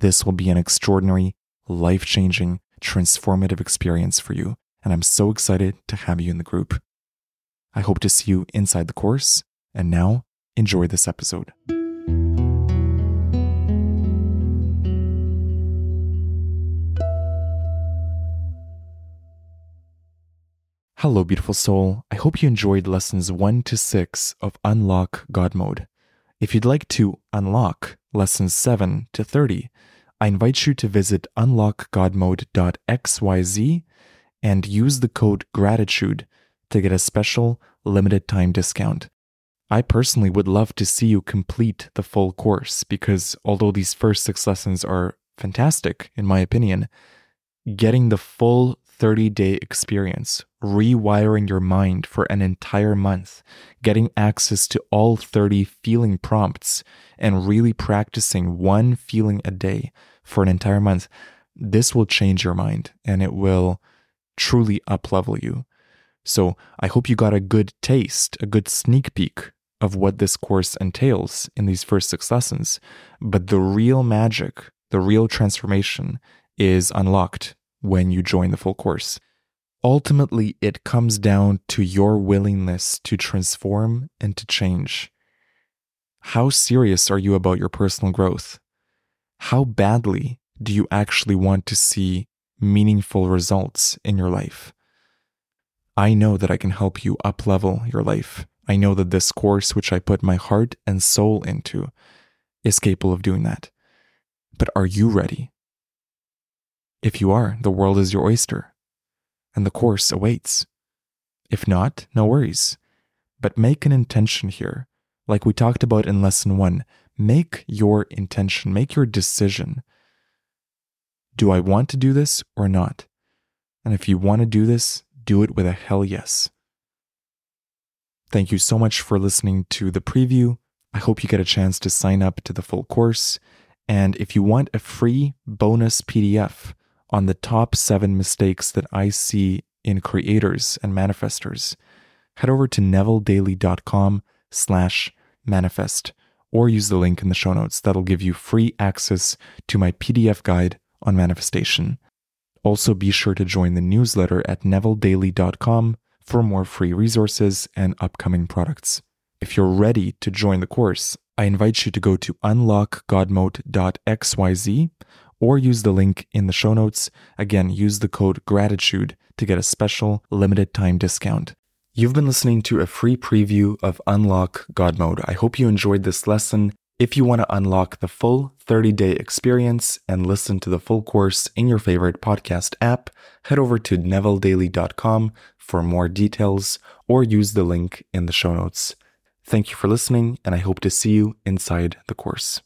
this will be an extraordinary life changing, transformative experience for you, and I'm so excited to have you in the group. I hope to see you inside the course, and now enjoy this episode. Hello, beautiful soul. I hope you enjoyed lessons 1 to 6 of Unlock God Mode. If you'd like to unlock lessons 7 to 30, I invite you to visit unlockgodmode.xyz and use the code gratitude to get a special limited time discount. I personally would love to see you complete the full course because although these first six lessons are fantastic, in my opinion, getting the full 30 day experience, rewiring your mind for an entire month, getting access to all 30 feeling prompts, and really practicing one feeling a day for an entire month, this will change your mind and it will truly uplevel you. So I hope you got a good taste, a good sneak peek of what this course entails in these first six lessons. But the real magic, the real transformation is unlocked when you join the full course. Ultimately, it comes down to your willingness to transform and to change. How serious are you about your personal growth? How badly do you actually want to see meaningful results in your life? I know that I can help you uplevel your life. I know that this course, which I put my heart and soul into, is capable of doing that. But are you ready? If you are, the world is your oyster, and the course awaits. If not, no worries. But make an intention here, like we talked about in lesson one. Make your intention, make your decision. Do I want to do this or not? And if you want to do this, do it with a hell yes. Thank you so much for listening to the preview. I hope you get a chance to sign up to the full course. And if you want a free bonus PDF, on the top seven mistakes that I see in creators and manifestors, head over to nevilledaily.com slash manifest or use the link in the show notes. That'll give you free access to my PDF guide on manifestation. Also, be sure to join the newsletter at nevilledaily.com for more free resources and upcoming products. If you're ready to join the course, I invite you to go to unlockgodmode.xyz or use the link in the show notes. Again, use the code gratitude to get a special limited time discount. You've been listening to a free preview of Unlock God Mode. I hope you enjoyed this lesson. If you want to unlock the full 30 day experience and listen to the full course in your favorite podcast app, head over to nevilledaily.com for more details or use the link in the show notes. Thank you for listening, and I hope to see you inside the course.